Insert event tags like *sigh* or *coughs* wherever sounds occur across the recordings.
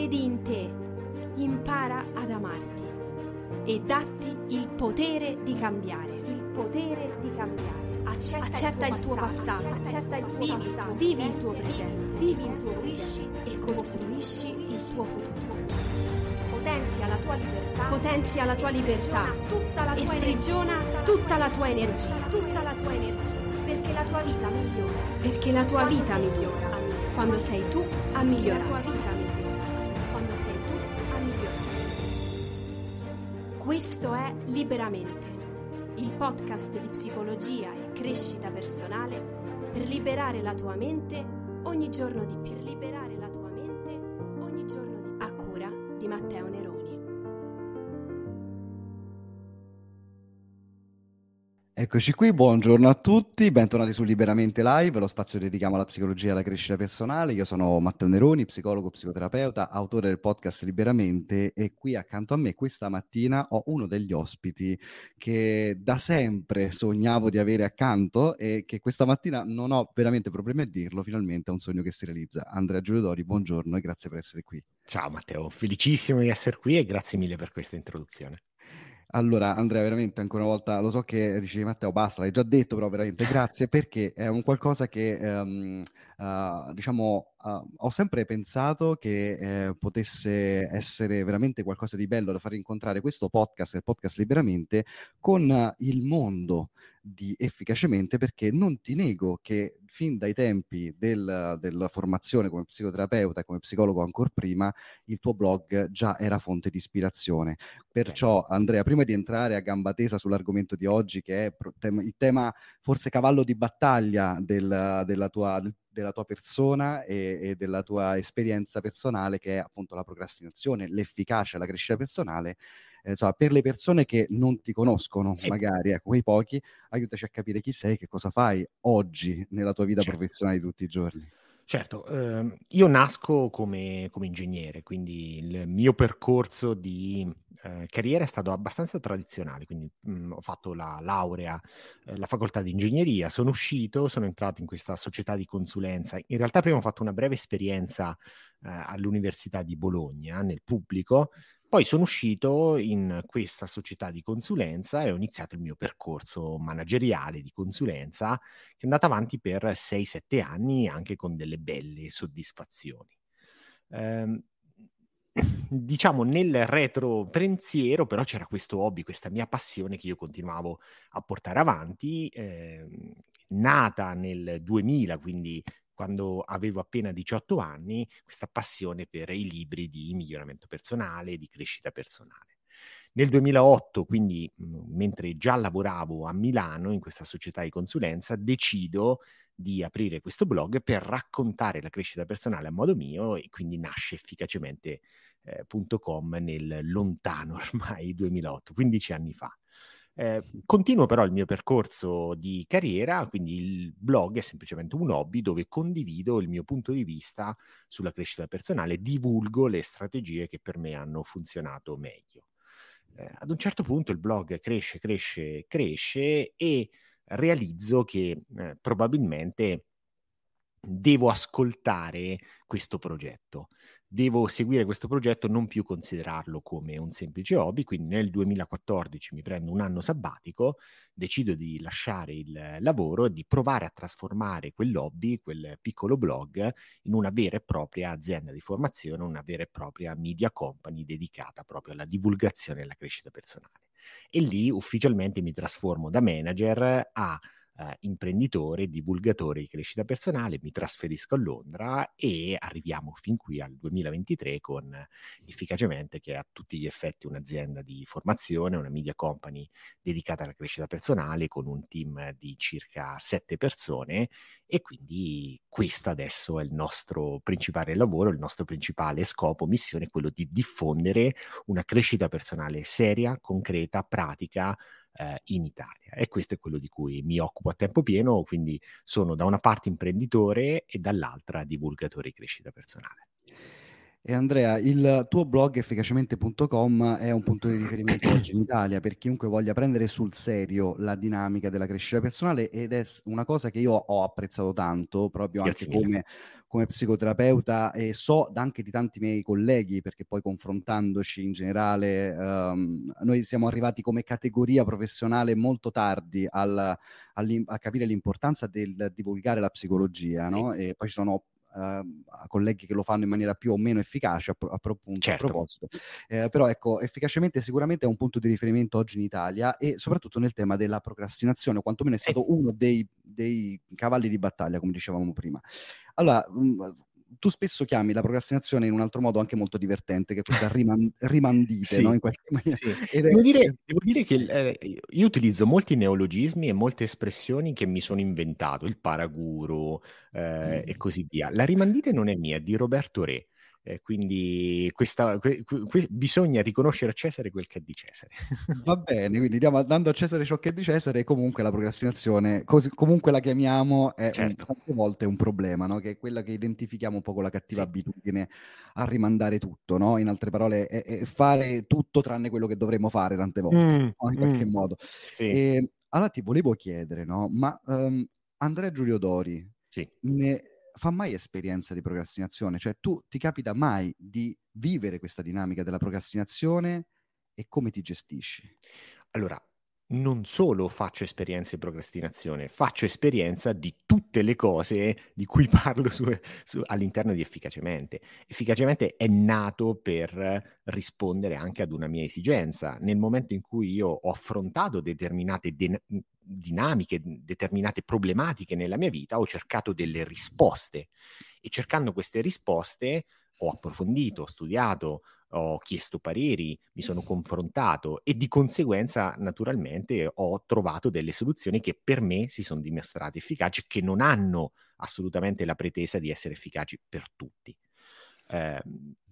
Credi in te, impara ad amarti e datti il potere di cambiare. Il potere di cambiare. Accetta, Accetta il tuo passato, vivi, il tuo, vivi il tuo presente. E costruisci, e costruisci il tuo futuro. Potenzia la tua libertà, potenzia la tua libertà. tutta la tua e sprigiona tutta la tua energia, tutta la tua energia, perché la tua vita migliora, perché la tua vita migliora. quando sei tu a migliorare. Questo è Liberamente, il podcast di psicologia e crescita personale per liberare la tua mente ogni giorno di più. Per liberare la tua mente ogni giorno di più. A cura di Matteo Neroni. Eccoci qui, buongiorno a tutti, bentornati su Liberamente Live, lo spazio dedicato alla psicologia e alla crescita personale. Io sono Matteo Neroni, psicologo, psicoterapeuta, autore del podcast Liberamente e qui accanto a me questa mattina ho uno degli ospiti che da sempre sognavo di avere accanto e che questa mattina non ho veramente problemi a dirlo, finalmente è un sogno che si realizza. Andrea Giuliodori, buongiorno e grazie per essere qui. Ciao Matteo, felicissimo di essere qui e grazie mille per questa introduzione. Allora, Andrea, veramente ancora una volta, lo so che dicevi Matteo, basta, l'hai già detto, però veramente grazie perché è un qualcosa che, um, uh, diciamo, uh, ho sempre pensato che eh, potesse essere veramente qualcosa di bello da far incontrare questo podcast, il podcast Liberamente, con il mondo di efficacemente perché non ti nego che fin dai tempi del, della formazione come psicoterapeuta e come psicologo ancora prima il tuo blog già era fonte di ispirazione. Perciò Andrea prima di entrare a gamba tesa sull'argomento di oggi che è il tema forse cavallo di battaglia del, della, tua, della tua persona e, e della tua esperienza personale che è appunto la procrastinazione l'efficacia la crescita personale eh, insomma, per le persone che non ti conoscono, sì. magari, ecco, quei pochi, aiutaci a capire chi sei, che cosa fai oggi nella tua vita certo. professionale di tutti i giorni. Certo, ehm, io nasco come, come, ingegnere, quindi il mio percorso di eh, carriera è stato abbastanza tradizionale, quindi mh, ho fatto la laurea, eh, la facoltà di ingegneria, sono uscito, sono entrato in questa società di consulenza. In realtà prima ho fatto una breve esperienza eh, all'Università di Bologna nel pubblico, poi sono uscito in questa società di consulenza e ho iniziato il mio percorso manageriale di consulenza che è andato avanti per 6-7 anni anche con delle belle soddisfazioni. Eh, diciamo nel retro pensiero però c'era questo hobby, questa mia passione che io continuavo a portare avanti, eh, nata nel 2000, quindi quando avevo appena 18 anni, questa passione per i libri di miglioramento personale, di crescita personale. Nel 2008, quindi mh, mentre già lavoravo a Milano in questa società di consulenza, decido di aprire questo blog per raccontare la crescita personale a modo mio e quindi nasce efficacemente.com eh, nel lontano *laughs* ormai 2008, 15 anni fa. Eh, continuo però il mio percorso di carriera, quindi il blog è semplicemente un hobby dove condivido il mio punto di vista sulla crescita personale, divulgo le strategie che per me hanno funzionato meglio. Eh, ad un certo punto il blog cresce, cresce, cresce e realizzo che eh, probabilmente devo ascoltare questo progetto devo seguire questo progetto, non più considerarlo come un semplice hobby, quindi nel 2014 mi prendo un anno sabbatico, decido di lasciare il lavoro e di provare a trasformare quell'hobby, quel piccolo blog, in una vera e propria azienda di formazione, una vera e propria media company dedicata proprio alla divulgazione e alla crescita personale. E lì ufficialmente mi trasformo da manager a eh, imprenditore, divulgatore di crescita personale, mi trasferisco a Londra e arriviamo fin qui al 2023 con Efficacemente che è a tutti gli effetti un'azienda di formazione, una media company dedicata alla crescita personale con un team di circa sette persone e quindi questo adesso è il nostro principale lavoro, il nostro principale scopo, missione, quello di diffondere una crescita personale seria, concreta, pratica, eh, in Italia. E questo è quello di cui mi occupo a tempo pieno, quindi sono da una parte imprenditore e dall'altra divulgatore di crescita personale. E Andrea, il tuo blog efficacemente.com è un punto di riferimento *coughs* oggi in Italia per chiunque voglia prendere sul serio la dinamica della crescita personale ed è una cosa che io ho apprezzato tanto proprio anche come, come, psicoterapeuta e so anche di tanti miei colleghi perché poi confrontandoci in generale um, noi siamo arrivati come categoria professionale molto tardi al, a capire l'importanza del divulgare la psicologia no? e poi ci sono uh, colleghi che lo fanno in maniera più o meno efficace a, a, appunto, certo. a proposito. Eh, però ecco, efficacemente sicuramente è un punto di riferimento oggi in Italia e soprattutto nel tema della procrastinazione, o quantomeno è stato uno dei, dei cavalli di battaglia, come dicevamo prima. Allora, mh, tu spesso chiami la procrastinazione in un altro modo anche molto divertente, che è questa *laughs* riman- rimandite, sì, no? In qualche *laughs* maniera. Sì. Devo, è... dire, devo, dire, che eh, io utilizzo molti neologismi e molte espressioni che mi sono inventato, il paraguru eh, mm. e così via. La rimandite non è mia, è di Roberto Re. Eh, quindi questa, que, que, bisogna riconoscere a Cesare quel che è di Cesare. *laughs* Va bene, quindi diamo, dando a Cesare ciò che è di Cesare, comunque la procrastinazione, così, comunque la chiamiamo, è certo. un, tante volte un problema, no? che è quella che identifichiamo un po' con la cattiva sì. abitudine a rimandare tutto, no? in altre parole, è, è, fare tutto tranne quello che dovremmo fare tante volte, mm, no? in qualche mm. modo. Sì. E, allora ti volevo chiedere, ma um, Andrea Giulio Dori, sì. ne, fa mai esperienza di procrastinazione? Cioè, tu ti capita mai di vivere questa dinamica della procrastinazione e come ti gestisci? Allora, non solo faccio esperienza di procrastinazione, faccio esperienza di tutte le cose di cui *laughs* parlo su, su, all'interno di Efficacemente. Efficacemente è nato per rispondere anche ad una mia esigenza. Nel momento in cui io ho affrontato determinate de- dinamiche, determinate problematiche nella mia vita, ho cercato delle risposte e cercando queste risposte ho approfondito, ho studiato, ho chiesto pareri, mi sono confrontato e di conseguenza naturalmente ho trovato delle soluzioni che per me si sono dimostrate efficaci, che non hanno assolutamente la pretesa di essere efficaci per tutti. Eh,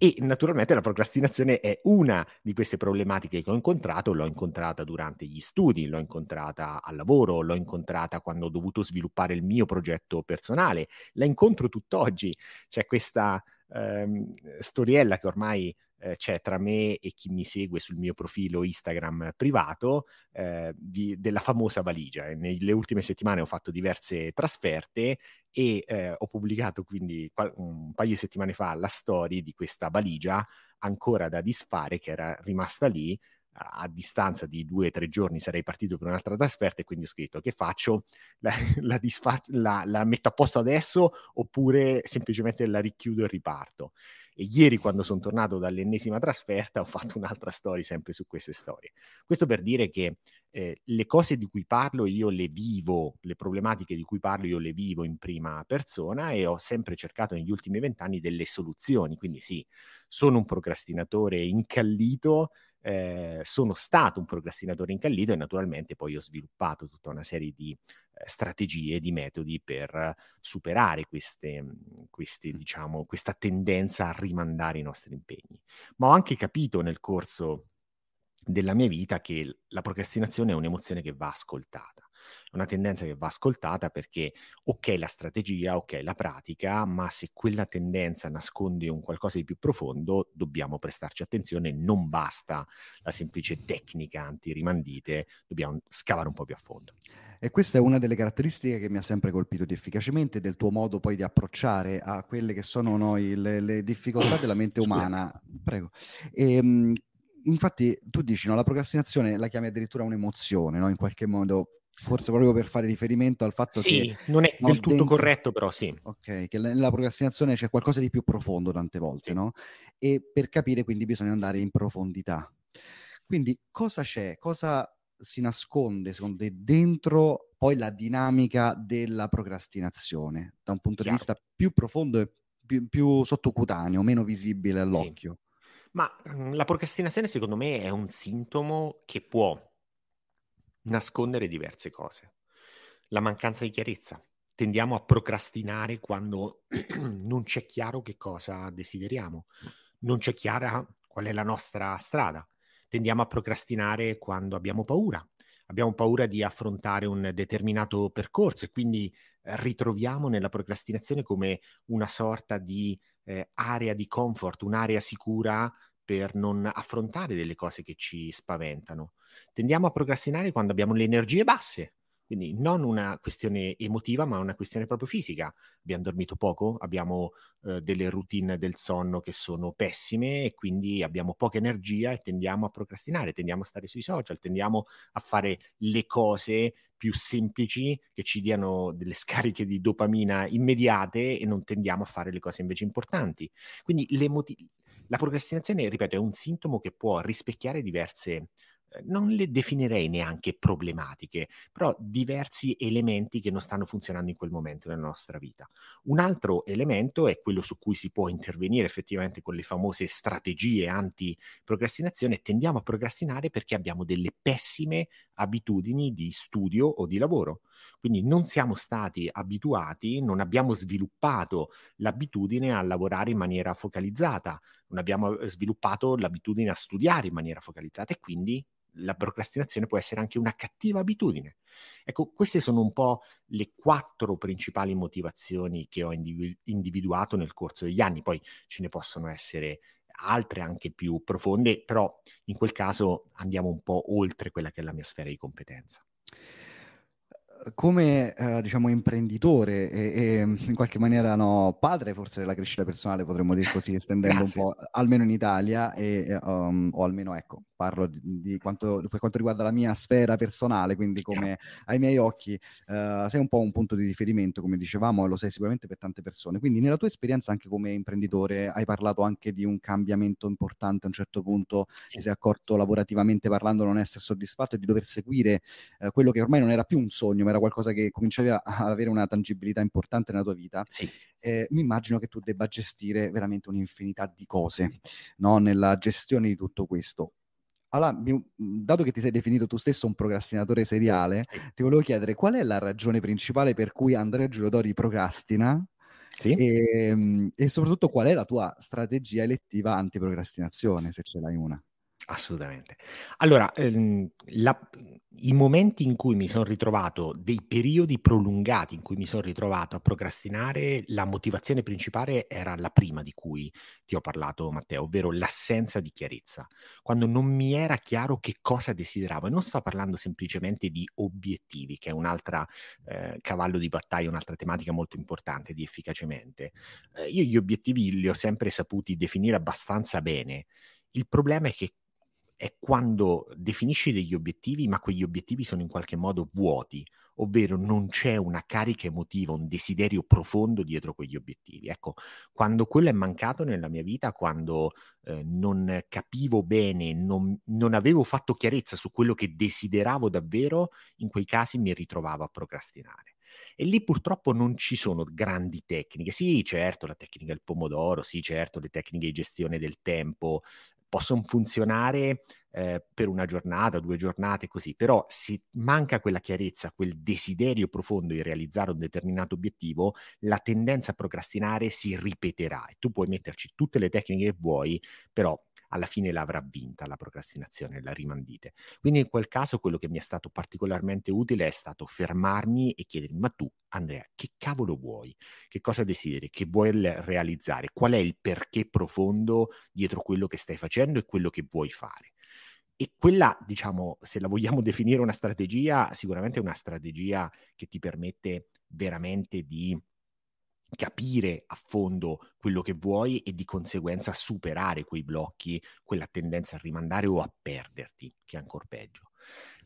e naturalmente la procrastinazione è una di queste problematiche che ho incontrato, l'ho incontrata durante gli studi, l'ho incontrata al lavoro, l'ho incontrata quando ho dovuto sviluppare il mio progetto personale, la incontro tutt'oggi. C'è questa ehm, storiella che ormai eh, c'è tra me e chi mi segue sul mio profilo Instagram privato eh, di, della famosa valigia. Nelle ultime settimane ho fatto diverse trasferte e eh, ho pubblicato quindi un paio di settimane fa la storia di questa valigia ancora da disfare che era rimasta lì a distanza di due o tre giorni sarei partito per un'altra trasferta e quindi ho scritto che faccio, la, *laughs* la, disfa- la, la metto a posto adesso oppure semplicemente la richiudo e riparto. E ieri, quando sono tornato dall'ennesima trasferta, ho fatto un'altra storia sempre su queste storie. Questo per dire che eh, le cose di cui parlo io le vivo, le problematiche di cui parlo io le vivo in prima persona e ho sempre cercato negli ultimi vent'anni delle soluzioni. Quindi sì, sono un procrastinatore incallito, eh, sono stato un procrastinatore incallito e naturalmente poi ho sviluppato tutta una serie di strategie, di metodi per superare queste, queste, diciamo, questa tendenza a rimandare i nostri impegni. Ma ho anche capito nel corso della mia vita che la procrastinazione è un'emozione che va ascoltata. È una tendenza che va ascoltata perché ok la strategia, ok la pratica, ma se quella tendenza nasconde un qualcosa di più profondo, dobbiamo prestarci attenzione, non basta la semplice tecnica anti-rimandite, dobbiamo scavare un po' più a fondo. E questa è una delle caratteristiche che mi ha sempre colpito di efficacemente, del tuo modo poi di approcciare a quelle che sono noi le, le difficoltà della mente umana. Prego. E, ehm, infatti tu dici, no, la procrastinazione la chiami addirittura un'emozione, no? in qualche modo, forse proprio per fare riferimento al fatto sì, che... Sì, non è no, del tutto dentro, corretto, però sì. Ok, che nella procrastinazione c'è qualcosa di più profondo tante volte, sì. no? E per capire quindi bisogna andare in profondità. Quindi cosa c'è? Cosa si nasconde, secondo te, dentro poi la dinamica della procrastinazione, da un punto Chiaro. di vista più profondo e più, più sottocutaneo, meno visibile all'occhio? Ma mm, la procrastinazione secondo me è un sintomo che può nascondere diverse cose. La mancanza di chiarezza. Tendiamo a procrastinare quando *clears throat* non c'è chiaro che cosa desideriamo, non c'è chiara qual è la nostra strada. Tendiamo a procrastinare quando abbiamo paura, abbiamo paura di affrontare un determinato percorso e quindi ritroviamo nella procrastinazione come una sorta di eh, area di comfort, un'area sicura per non affrontare delle cose che ci spaventano. Tendiamo a procrastinare quando abbiamo le energie basse, quindi non una questione emotiva, ma una questione proprio fisica. Abbiamo dormito poco, abbiamo eh, delle routine del sonno che sono pessime e quindi abbiamo poca energia e tendiamo a procrastinare, tendiamo a stare sui social, tendiamo a fare le cose più semplici che ci diano delle *laughs* scariche di dopamina immediate e non tendiamo a fare le cose invece importanti. Quindi la procrastinazione, ripeto, è un sintomo che può rispecchiare diverse non le definirei neanche problematiche, però diversi elementi che non stanno funzionando in quel momento nella nostra vita. Un altro elemento è quello su cui si può intervenire effettivamente con le famose strategie anti-procrastinazione. Tendiamo a procrastinare perché abbiamo delle pessime abitudini di studio o di lavoro. Quindi non siamo stati abituati, non abbiamo sviluppato l'abitudine a lavorare in maniera focalizzata, non abbiamo sviluppato l'abitudine a studiare in maniera focalizzata e quindi la procrastinazione può essere anche una cattiva abitudine. Ecco, queste sono un po' le quattro principali motivazioni che ho individuato nel corso degli anni, poi ce ne possono essere altre anche più profonde, però in quel caso andiamo un po' oltre quella che è la mia sfera di competenza. Come eh, diciamo imprenditore e, e, in qualche maniera no, padre forse della crescita personale potremmo dire così estendendo un po' almeno in Italia e, um, o almeno ecco parlo di, di quanto, per quanto riguarda la mia sfera personale quindi come ai miei occhi uh, sei un po' un punto di riferimento come dicevamo e lo sei sicuramente per tante persone quindi nella tua esperienza anche come imprenditore hai parlato anche di un cambiamento importante a un certo punto sì. ti sei accorto lavorativamente parlando non essere soddisfatto e di dover seguire uh, quello che ormai non era più un sogno ma era qualcosa che cominciavi a, avere una tangibilità importante nella tua vita, sì. eh, mi immagino che tu debba gestire veramente un'infinità di cose no? nella gestione di tutto questo. Allora, dato che ti sei definito tu stesso un procrastinatore seriale, sì. ti volevo chiedere qual è la ragione principale per cui Andrea Giulodori procrastina sì. e, ehm, e soprattutto qual è la tua strategia elettiva antiprocrastinazione, se ce l'hai una. Assolutamente. Allora, ehm, la, i momenti in cui mi sono ritrovato, dei periodi prolungati in cui mi sono ritrovato a procrastinare, la motivazione principale era la prima di cui ti ho parlato, Matteo, ovvero l'assenza di chiarezza. Quando non mi era chiaro che cosa desideravo, e non sto parlando semplicemente di obiettivi, che è un altro eh, cavallo di battaglia, un'altra tematica molto importante di efficacemente. Eh, io gli obiettivi li ho sempre saputi definire abbastanza bene. Il problema è che è quando definisci degli obiettivi, ma quegli obiettivi sono in qualche modo vuoti, ovvero non c'è una carica emotiva, un desiderio profondo dietro quegli obiettivi. Ecco, quando quello è mancato nella mia vita, quando eh, non capivo bene, non, non avevo fatto chiarezza su quello che desideravo davvero, in quei casi mi ritrovavo a procrastinare. E lì purtroppo non ci sono grandi tecniche. Sì, certo, la tecnica del pomodoro, sì, certo, le tecniche di gestione del tempo, possono funzionare eh, per una giornata, due giornate, così, però se manca quella chiarezza, quel desiderio profondo di realizzare un determinato obiettivo, la tendenza a procrastinare si ripeterà. E tu puoi metterci tutte le tecniche che vuoi, però alla fine l'avrà vinta la procrastinazione, la rimandite. Quindi in quel caso quello che mi è stato particolarmente utile è stato fermarmi e chiedermi, ma tu Andrea, che cavolo vuoi? Che cosa desideri? Che vuoi realizzare? Qual è il perché profondo dietro quello che stai facendo e quello che vuoi fare? E quella, diciamo, se la vogliamo *laughs* definire una strategia, sicuramente è una strategia che ti permette veramente di capire a fondo quello che vuoi e di conseguenza superare quei blocchi, quella tendenza a rimandare o a perderti, che è ancora peggio.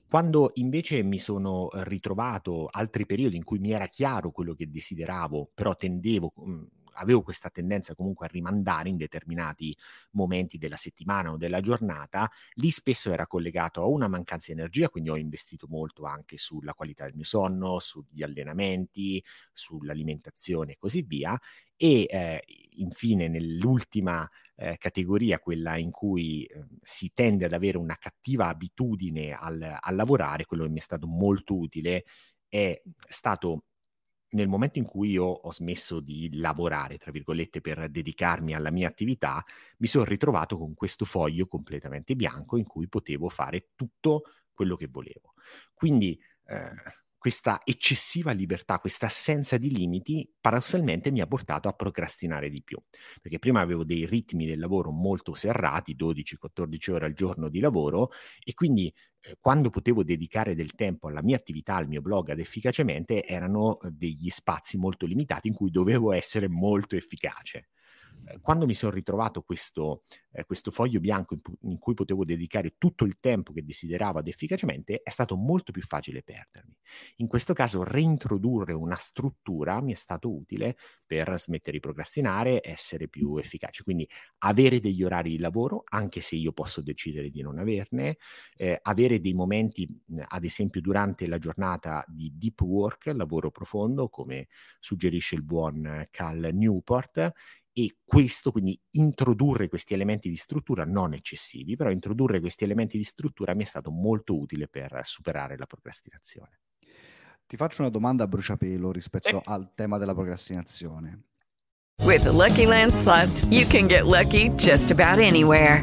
Quando invece mi sono ritrovato altri periodi in cui mi era chiaro quello che desideravo, però tendevo, mhmm, avevo questa tendenza comunque a rimandare in determinati momenti della settimana o della giornata, lì spesso era collegato a una mancanza di energia, quindi ho investito molto anche sulla qualità del mio sonno, sugli allenamenti, sull'alimentazione e così via. E eh, infine nell'ultima eh, categoria, quella in cui eh, si tende ad avere una cattiva abitudine al, al lavorare, quello che mi è stato molto utile è stato nel momento in cui io ho smesso di lavorare, tra virgolette, per dedicarmi alla mia attività, mi sono ritrovato con questo foglio completamente bianco in cui potevo fare tutto quello che volevo. Quindi eh, questa eccessiva libertà, questa assenza di limiti, paradossalmente mi ha portato a procrastinare di più. Perché prima avevo dei ritmi del lavoro molto serrati, 12-14 ore al giorno di lavoro, e quindi eh, quando potevo dedicare del tempo alla mia attività, al mio blog ad efficacemente, erano eh, degli spazi molto limitati in cui dovevo essere molto efficace. Eh, quando mi sono ritrovato questo, eh, questo foglio bianco in, in, cui potevo dedicare tutto il tempo che desideravo ad efficacemente, è stato molto più facile perdermi. In questo caso reintrodurre una struttura mi è stato utile per smettere di procrastinare, essere più efficace. Quindi avere degli orari di lavoro, anche se io posso decidere di non averne, eh, avere dei momenti, ad esempio durante la giornata di deep work, lavoro profondo, come suggerisce il buon Cal Newport, e questo, quindi introdurre questi elementi di struttura non eccessivi, però introdurre questi elementi di struttura mi è stato molto utile per superare la procrastinazione. Ti faccio una domanda a bruciapelo rispetto eh. al tema della procrastinazione. With the Lucky Land slots, you can get lucky just about anywhere.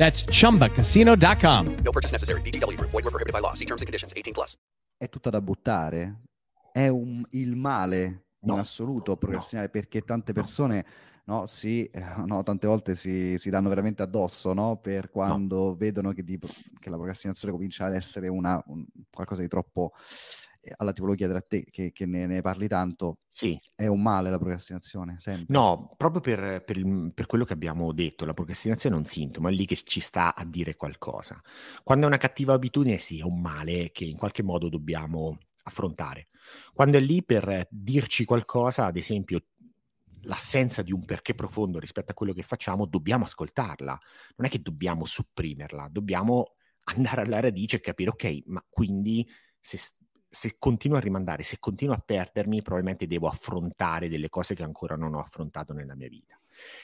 That's chumbacasino.com. No purchase necessary. BGW. Void were prohibited by law. See terms and conditions 18 plus. È tutta da buttare? È un, il male no. in assoluto procrastinare no. perché tante persone no, si, eh, no, tante volte si, si, danno veramente addosso no? per quando no. vedono che, di, che, la procrastinazione comincia ad essere una, un, qualcosa di troppo alla tipologia della te che, che ne, ne, parli tanto, sì. è un male la procrastinazione? Sempre. No, proprio per, per, per, quello che abbiamo detto, la procrastinazione è un sintomo, è lì che ci sta a dire qualcosa. Quando è una cattiva abitudine, sì, è un male che in qualche modo dobbiamo affrontare. Quando è lì per dirci qualcosa, ad esempio l'assenza di un perché profondo rispetto a quello che facciamo, dobbiamo ascoltarla. Non è che dobbiamo supprimerla, dobbiamo andare alla radice e capire, ok, ma quindi se se continuo a rimandare, se continuo a perdermi, probabilmente devo affrontare delle cose che ancora non ho affrontato nella mia vita.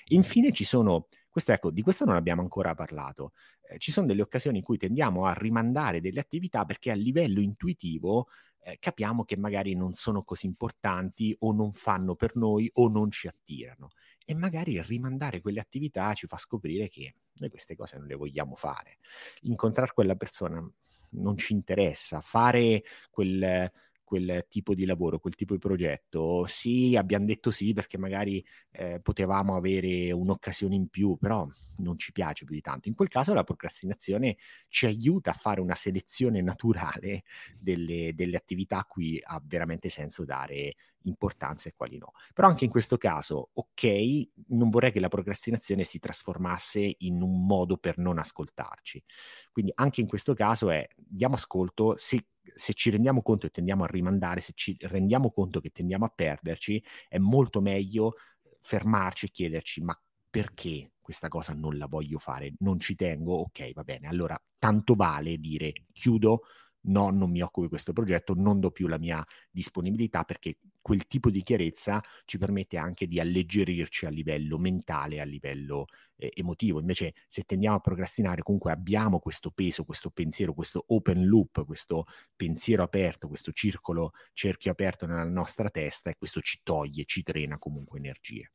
Infine ci sono, questo ecco, di questo non abbiamo ancora parlato, eh, ci sono delle occasioni in cui tendiamo a rimandare delle attività perché a livello intuitivo eh, capiamo che magari non sono così importanti o non fanno per noi o non ci attirano. E magari rimandare quelle attività ci fa scoprire che noi queste cose non le vogliamo fare. Incontrare quella persona non ci interessa, fare quel, quel tipo di lavoro, quel tipo di progetto. Sì, abbiamo detto sì perché magari eh, potevamo avere un'occasione in più, però non ci piace più di tanto. In quel caso la procrastinazione ci aiuta a fare una selezione naturale delle, delle attività a cui ha veramente senso dare importanza e quali no. Però anche in questo caso, ok, non vorrei che la procrastinazione si trasformasse in un modo per non ascoltarci. Quindi anche in questo caso è diamo ascolto, se, se ci rendiamo conto e tendiamo a rimandare, se ci rendiamo conto che tendiamo a perderci, è molto meglio fermarci e chiederci ma perché questa cosa non la voglio fare, non ci tengo, ok, va bene, allora tanto vale dire chiudo, no, non mi occupo di questo progetto, non do più la mia disponibilità perché quel tipo di chiarezza ci permette anche di alleggerirci a livello mentale, a livello eh, emotivo. Invece se tendiamo a procrastinare comunque abbiamo questo peso, questo pensiero, questo open loop, questo pensiero aperto, questo circolo, cerchio aperto nella nostra testa e questo ci toglie, ci drena comunque energie.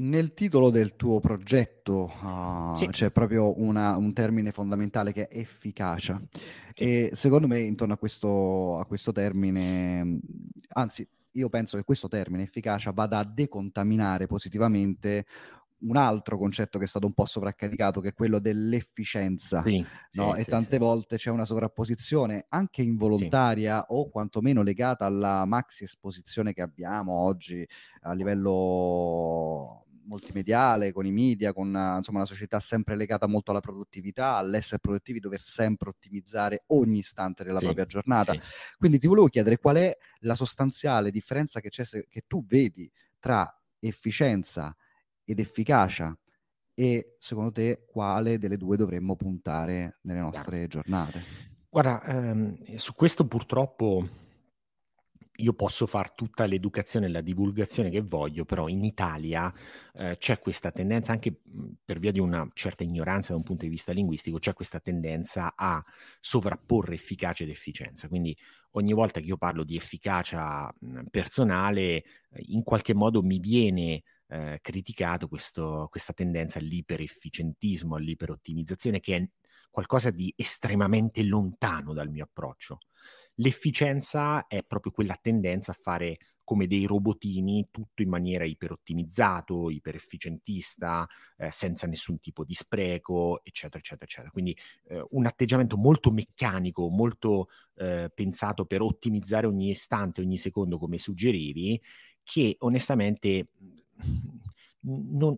Nel titolo del tuo progetto uh, sì. c'è proprio una, un termine fondamentale che è efficacia sì. e secondo me intorno a questo, a questo termine, anzi io penso che questo termine efficacia vada a decontaminare positivamente un altro concetto che è stato un po' sovraccaricato, che è quello dell'efficienza. Sì, no? sì, e sì, tante volte c'è una sovrapposizione anche involontaria o quantomeno legata alla maxi esposizione che abbiamo oggi a livello multimediale, con i media, con insomma, una società sempre legata molto alla produttività, all'essere produttivi, dover sempre ottimizzare ogni istante della sì, propria giornata. Sì. Quindi ti volevo chiedere qual è la sostanziale differenza che, c'è se, che tu vedi tra efficienza ed efficacia e secondo te quale delle due dovremmo puntare nelle nostre giornate? Guarda, ehm, su questo purtroppo io posso fare tutta l'educazione e la divulgazione che voglio, però in Italia eh, c'è questa tendenza, anche per via di una certa ignoranza da un punto di vista linguistico, c'è questa tendenza a sovrapporre efficacia ed efficienza. Quindi ogni volta che io parlo di efficacia personale, in qualche modo mi viene eh, criticato questo, questa tendenza all'iperefficientismo, all'iperottimizzazione, che è qualcosa di estremamente lontano dal mio approccio. L'efficienza è proprio quella tendenza a fare come dei robotini, tutto in maniera iperottimizzato, iperefficientista, eh, senza nessun tipo di spreco, eccetera, eccetera, eccetera. Quindi eh, un atteggiamento molto meccanico, molto eh, pensato per ottimizzare ogni istante, ogni secondo, come suggerivi, che onestamente non,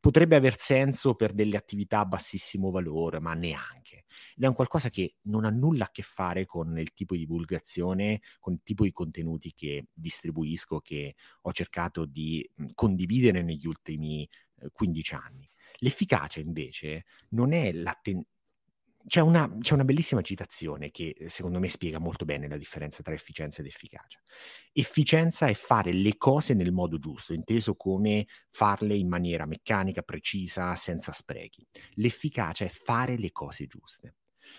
potrebbe aver senso per delle attività a bassissimo valore, ma neanche. Ed è un qualcosa che non ha nulla a che fare con il tipo di divulgazione, con il tipo di contenuti che distribuisco, che ho cercato di condividere negli ultimi eh, 15 anni. L'efficacia invece non è c'è una, c'è una, bellissima citazione che eh, secondo me spiega molto bene la differenza tra efficienza ed efficacia. Efficienza è fare le cose nel modo giusto, inteso come farle in maniera meccanica, precisa, senza sprechi. L'efficacia è fare le cose giuste.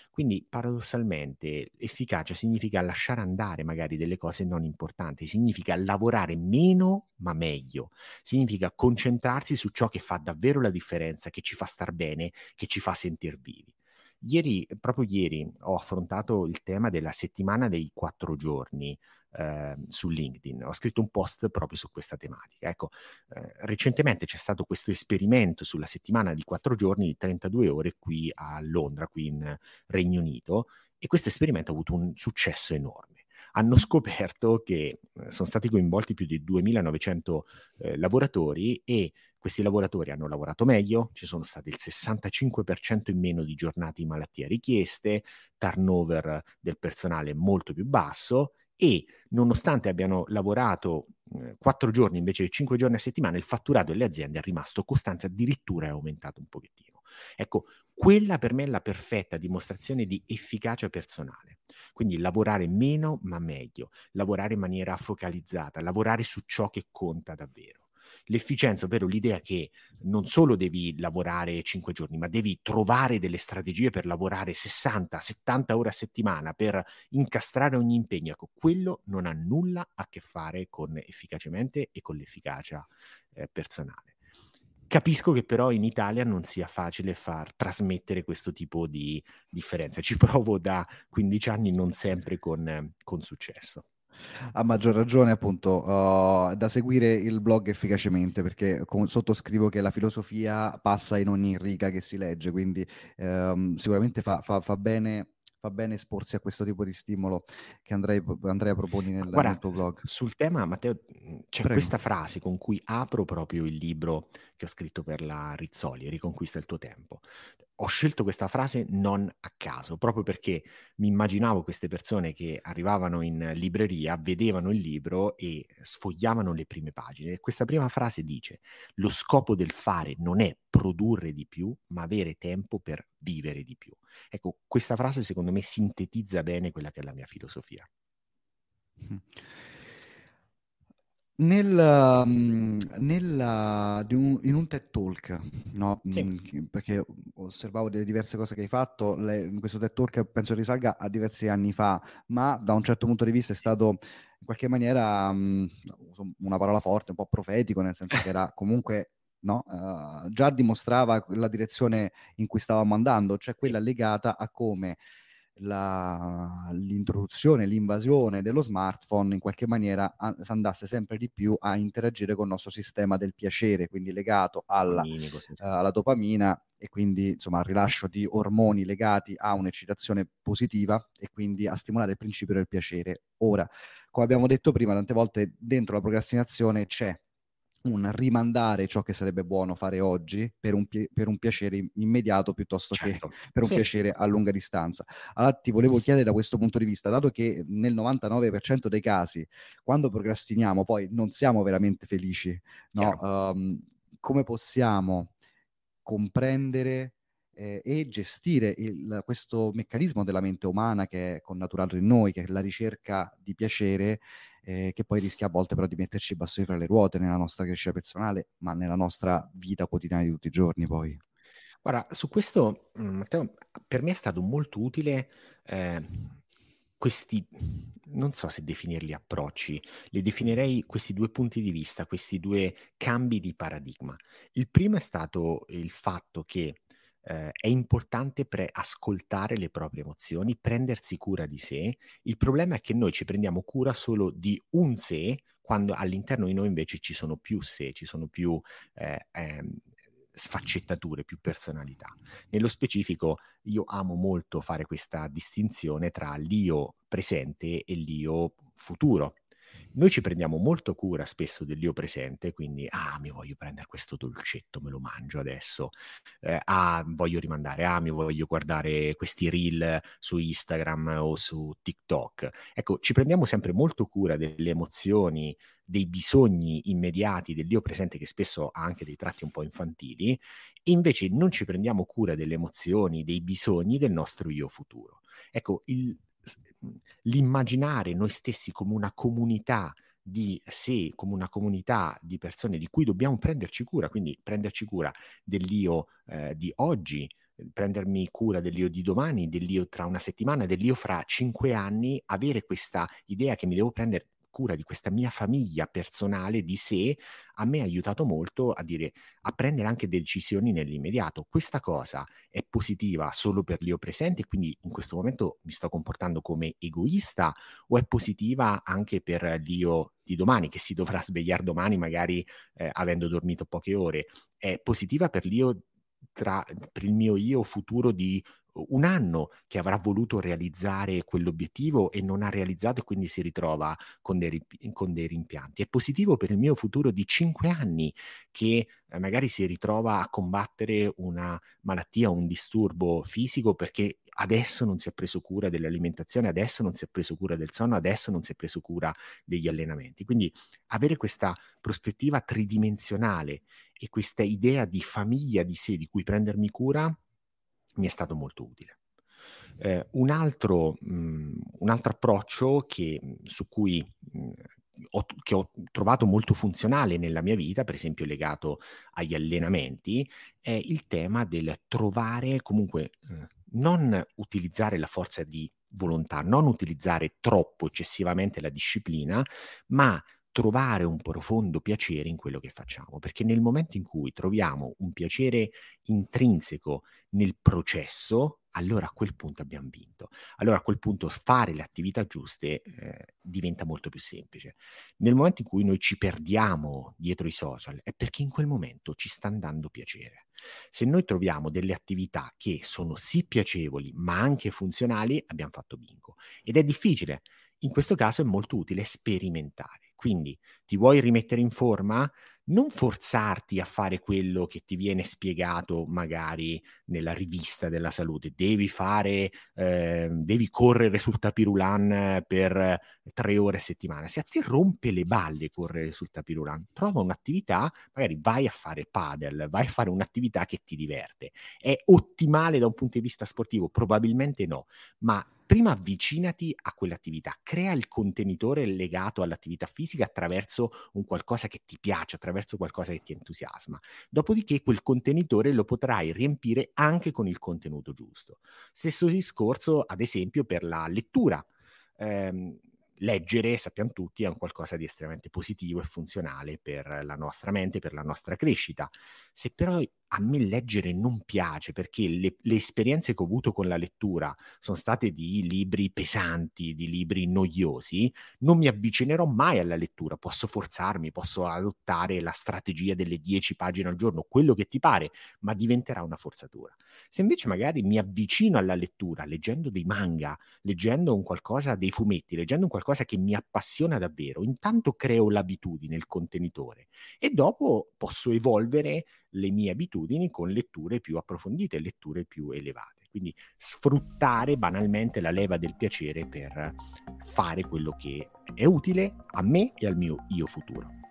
Quindi paradossalmente efficacia significa lasciare andare magari delle cose non importanti, significa lavorare meno ma meglio, significa concentrarsi su ciò che fa davvero la differenza, che ci fa star bene, che ci fa sentir vivi. Ieri, proprio ieri, ho affrontato il tema della settimana dei quattro giorni eh, su LinkedIn. Ho scritto un post proprio su questa tematica. Ecco, eh, recentemente c'è stato questo esperimento sulla settimana di quattro giorni di 32 ore qui a Londra, qui in Regno Unito, e questo esperimento ha avuto un successo enorme hanno scoperto che eh, sono stati coinvolti più di 2900 eh, lavoratori e questi lavoratori hanno lavorato meglio, ci sono state il 65% in meno di giornate di malattia richieste, turnover del personale molto più basso e nonostante abbiano lavorato eh, 4 giorni invece di 5 giorni a settimana, il fatturato delle aziende è rimasto costante, addirittura è aumentato un pochettino. Ecco, quella per me è la perfetta dimostrazione di efficacia personale. Quindi lavorare meno ma meglio, lavorare in maniera focalizzata, lavorare su ciò che conta davvero l'efficienza, ovvero l'idea che non solo devi lavorare 5 giorni, ma devi trovare delle strategie per lavorare 60, 70 ore a settimana, per incastrare ogni impegno. Ecco, quello non ha nulla a che fare con efficacemente e con l'efficacia eh, personale. Capisco che però in Italia non sia facile far trasmettere questo tipo di differenza. Ci *laughs* provo da 15 anni, non sempre con, con successo. A maggior ragione, appunto, uh, da seguire il blog efficacemente, perché con, sottoscrivo che la filosofia passa in ogni riga che si legge, quindi um, sicuramente fa, fa, fa bene fa bene esporsi a questo tipo di stimolo che Andrea, Andrea proponi nel, Guarda, nel tuo blog. Sul tema, Matteo, c'è Prego. questa frase con cui apro proprio il libro che ho scritto per la Rizzoli, Riconquista il tuo tempo ho scelto questa frase non a caso, proprio perché mi immaginavo queste persone che arrivavano in libreria, vedevano il libro e sfogliavano le prime pagine. Questa prima frase dice: Lo scopo del fare non è produrre di più, ma avere tempo per vivere di più. Ecco, questa frase secondo me sintetizza bene quella che è la mia filosofia. Mm, nella- di un- in un TED Talk, no? Sì. Perché osservavo delle diverse cose che hai fatto, le- questo TED Talk penso risalga a diversi anni fa, ma da un certo punto di vista è stato in qualche maniera, uso una parola forte, un po' profetico, nel senso che era *laughs* comunque, no? Eh, già dimostrava la direzione in cui stavamo andando, cioè quella legata a come la, l'introduzione, l'invasione dello smartphone in qualche maniera a, andasse sempre di più a interagire con il nostro sistema del piacere, quindi legato alla, sì. uh, alla dopamina e quindi insomma al rilascio di ormoni legati a un'eccitazione positiva e quindi a stimolare il principio del piacere. Ora, come abbiamo detto prima, tante volte dentro la procrastinazione c'è un rimandare ciò che sarebbe buono fare oggi per un, pi- per un piacere immediato piuttosto Certo. che per un Sì. piacere a lunga distanza. Allora ti volevo chiedere da questo punto di vista, dato che nel 99% dei casi, quando procrastiniamo, poi non siamo veramente felici, no? Um, come possiamo comprendere eh, e gestire il- questo meccanismo della mente umana che è connaturato in noi, che è la ricerca di piacere, eh, che poi rischia a volte però di metterci i bastoni fra le ruote nella nostra crescita personale, ma nella nostra vita quotidiana di tutti i giorni poi. Guarda, su questo, mm, Matteo, per me è stato molto utile eh, questi, non so se definirli approcci, li definirei questi due punti di vista, questi due cambi di paradigma. Il primo è stato il fatto che eh, è importante pre- ascoltare le proprie emozioni, prendersi cura di sé. Il problema è che noi ci prendiamo cura solo di un sé, quando all'interno di noi invece ci sono più sé, ci sono più eh, ehm, sfaccettature, più personalità. Nello specifico, io amo molto fare questa distinzione tra l'io presente e l'io futuro. Noi ci prendiamo molto cura spesso dell'io presente, quindi ah, mi voglio prendere questo dolcetto, me lo mangio adesso. Eh, ah, voglio rimandare, ah, mi voglio guardare questi reel su Instagram o su TikTok. Ecco, ci prendiamo sempre molto cura delle emozioni, dei bisogni immediati dell'io presente che spesso ha anche dei tratti un po' infantili e invece non ci prendiamo cura delle emozioni, dei bisogni del nostro io futuro. Ecco, il, l'immaginare noi stessi come una comunità di sé, come una comunità di persone di cui dobbiamo prenderci cura, quindi prenderci cura dell'io eh, di oggi, prendermi cura dell'io di domani, dell'io tra una settimana, dell'io fra cinque anni, avere questa idea che mi devo prendere cura di questa mia famiglia personale di sé, a me ha aiutato molto a dire, a prendere anche decisioni nell'immediato. Questa cosa è positiva solo per l'io presente, quindi in questo momento mi sto comportando come egoista, o è positiva anche per l'io di domani, che si dovrà svegliare domani magari eh, avendo dormito poche ore? È positiva per l'io tra, per il mio io futuro di un anno che avrà voluto realizzare quell'obiettivo e non ha realizzato e quindi si ritrova con dei, con dei rimpianti. È positivo per il mio futuro di cinque anni che eh, magari si ritrova a combattere una malattia, un disturbo fisico perché adesso non si è preso cura dell'alimentazione, adesso non si è preso cura del sonno, adesso non si è preso cura degli allenamenti. Quindi avere questa prospettiva tridimensionale e questa idea di famiglia di sé di cui prendermi cura mi è stato molto utile. Eh, un, altro, mh, un, altro, approccio che, su cui mh, ho, che ho trovato molto funzionale nella mia vita, per esempio legato agli allenamenti, è il tema del trovare comunque eh, non utilizzare la forza di volontà, non utilizzare troppo eccessivamente la disciplina, ma trovare un profondo piacere in quello che facciamo, perché nel momento in cui troviamo un piacere intrinseco nel processo, allora a quel punto abbiamo vinto. Allora a quel punto fare le attività giuste eh, diventa molto più semplice. Nel momento in cui noi ci perdiamo dietro i social è perché in quel momento ci sta andando piacere. Se noi troviamo delle attività che sono sì piacevoli ma anche funzionali, abbiamo fatto bingo. Ed è difficile. In questo caso è molto utile sperimentare. Quindi ti vuoi rimettere in forma? Non forzarti a fare quello che ti viene spiegato magari nella rivista della salute. Devi fare, eh, devi correre sul tapirulan per tre ore a settimana. Se a te rompe le balle correre sul tapirulan, trova un'attività, magari vai a fare padel, vai a fare un'attività che ti diverte. È ottimale da un punto di vista sportivo? Probabilmente no, ma prima avvicinati a quell'attività, crea il contenitore legato all'attività fisica attraverso un qualcosa che ti piace, attraverso qualcosa che ti entusiasma. Dopodiché quel contenitore lo potrai riempire anche con il contenuto giusto. Stesso discorso, ad esempio, per la lettura. Eh, leggere, sappiamo tutti, è un qualcosa di estremamente positivo e funzionale per la nostra mente, per la nostra crescita. Se però a me leggere non piace perché le, le, esperienze che ho avuto con la lettura sono state di libri pesanti, di libri noiosi, non mi avvicinerò mai alla lettura. Posso forzarmi, posso adottare la strategia delle 10 pagine al giorno, quello che ti pare, ma diventerà una forzatura. Se invece magari mi avvicino alla lettura leggendo dei manga, leggendo un qualcosa dei fumetti, leggendo un qualcosa che mi appassiona davvero, intanto creo l'abitudine, il contenitore e dopo posso evolvere le mie abitudini con letture più approfondite, letture più elevate. Quindi sfruttare banalmente la leva del piacere per fare quello che è utile a me e al mio io futuro.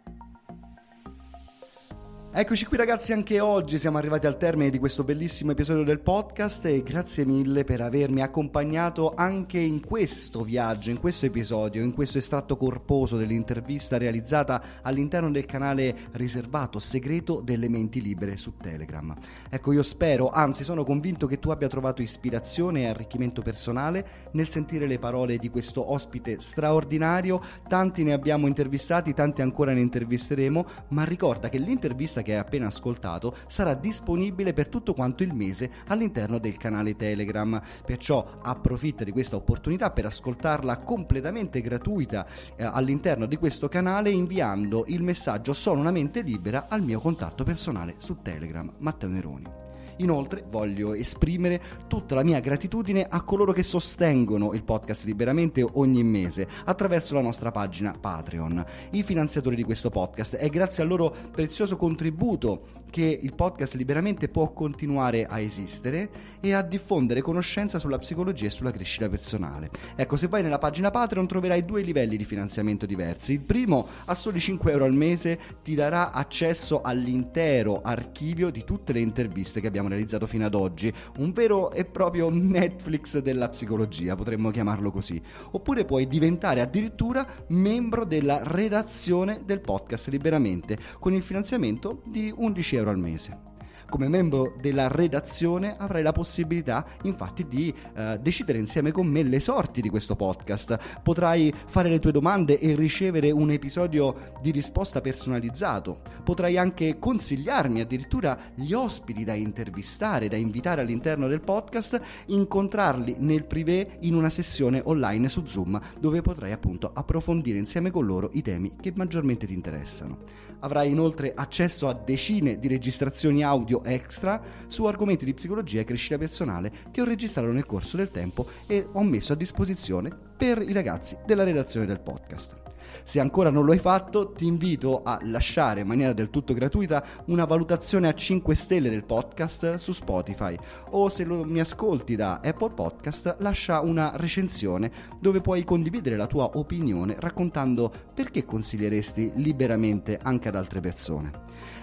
Eccoci qui ragazzi, anche oggi siamo arrivati al termine di questo bellissimo episodio del podcast e grazie mille per avermi accompagnato anche in questo viaggio, in questo episodio, in questo estratto corposo dell'intervista realizzata all'interno del canale riservato segreto delle menti libere su Telegram. Ecco, io spero, anzi sono convinto che tu abbia trovato ispirazione e arricchimento personale nel sentire le parole di questo ospite straordinario. Tanti ne abbiamo intervistati, tanti ancora ne intervisteremo, ma ricorda che l'intervista che hai appena ascoltato sarà disponibile per tutto quanto il mese all'interno del canale Telegram. Perciò approfitta di questa opportunità per ascoltarla completamente gratuita eh, all'interno di questo canale inviando il messaggio Sono una mente libera al mio contatto personale su Telegram, Matteo Neroni. Inoltre voglio esprimere tutta la mia gratitudine a coloro che sostengono il podcast liberamente ogni mese attraverso la nostra pagina Patreon, i finanziatori di questo podcast. È grazie al loro prezioso contributo che il podcast liberamente può continuare a esistere e a diffondere conoscenza sulla psicologia e sulla crescita personale. Ecco, se vai nella pagina Patreon troverai due livelli di finanziamento diversi. Il primo, a soli 5 euro al mese, ti darà accesso all'intero archivio di tutte le interviste che abbiamo abbiamo realizzato fino ad oggi, un vero e proprio Netflix della psicologia, potremmo chiamarlo così. Oppure puoi diventare addirittura membro della redazione del podcast liberamente con il finanziamento di 11 euro al mese come membro della redazione avrai la possibilità infatti di eh, decidere insieme con me le sorti di questo podcast. Potrai fare le tue domande e ricevere un episodio di risposta personalizzato. Potrai anche consigliarmi addirittura gli ospiti da intervistare, da invitare all'interno del podcast, incontrarli nel privé in una sessione online su Zoom dove potrai appunto approfondire insieme con loro i temi che maggiormente ti interessano. Avrai inoltre accesso a decine di registrazioni audio extra su argomenti di psicologia e crescita personale che ho registrato nel corso del tempo e ho messo a disposizione per i ragazzi della redazione del podcast. Se ancora non lo hai fatto, ti invito a lasciare in maniera del tutto gratuita una valutazione a 5 stelle del podcast su Spotify o se lo, mi ascolti da Apple Podcast, lascia una recensione dove puoi condividere la tua opinione raccontando perché consiglieresti liberamente anche ad altre persone.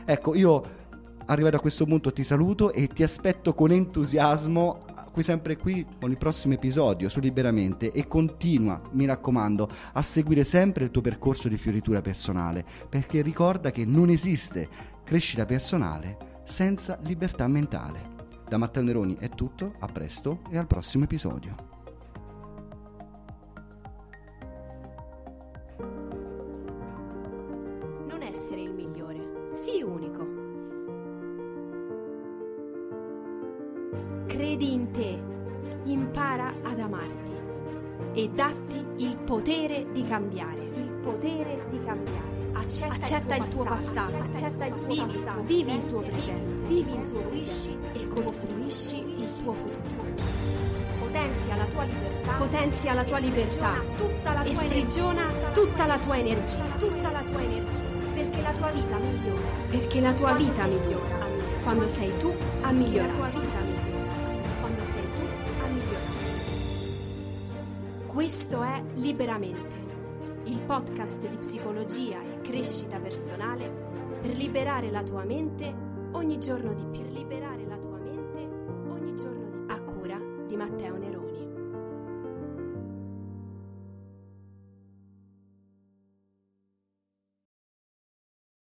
Ecco, io arrivato a questo punto ti saluto e ti aspetto con entusiasmo qui sempre qui con il prossimo episodio su Liberamente e continua, mi raccomando, a seguire sempre il tuo percorso di fioritura personale, perché ricorda che non esiste crescita personale senza libertà mentale. Da Matteo Neroni è tutto, a presto e al prossimo episodio. Non essere amarti e datti il potere di cambiare. Il potere di cambiare. Accetta, Accetta il tuo passato, passato. Il tuo vivi, il tuo, vivi il tuo presente. vivi e, costruisci, e costruisci il tuo futuro. Potenzia la tua libertà, potenzia la tua libertà. tutta la tua e sprigiona energia, tutta la tua energia, tutta la tua energia, perché la tua vita migliora, perché la tua quando vita migliora, quando sei tu a migliorare. Questo è Liberamente, il podcast di psicologia e crescita personale per liberare la tua mente ogni giorno di più.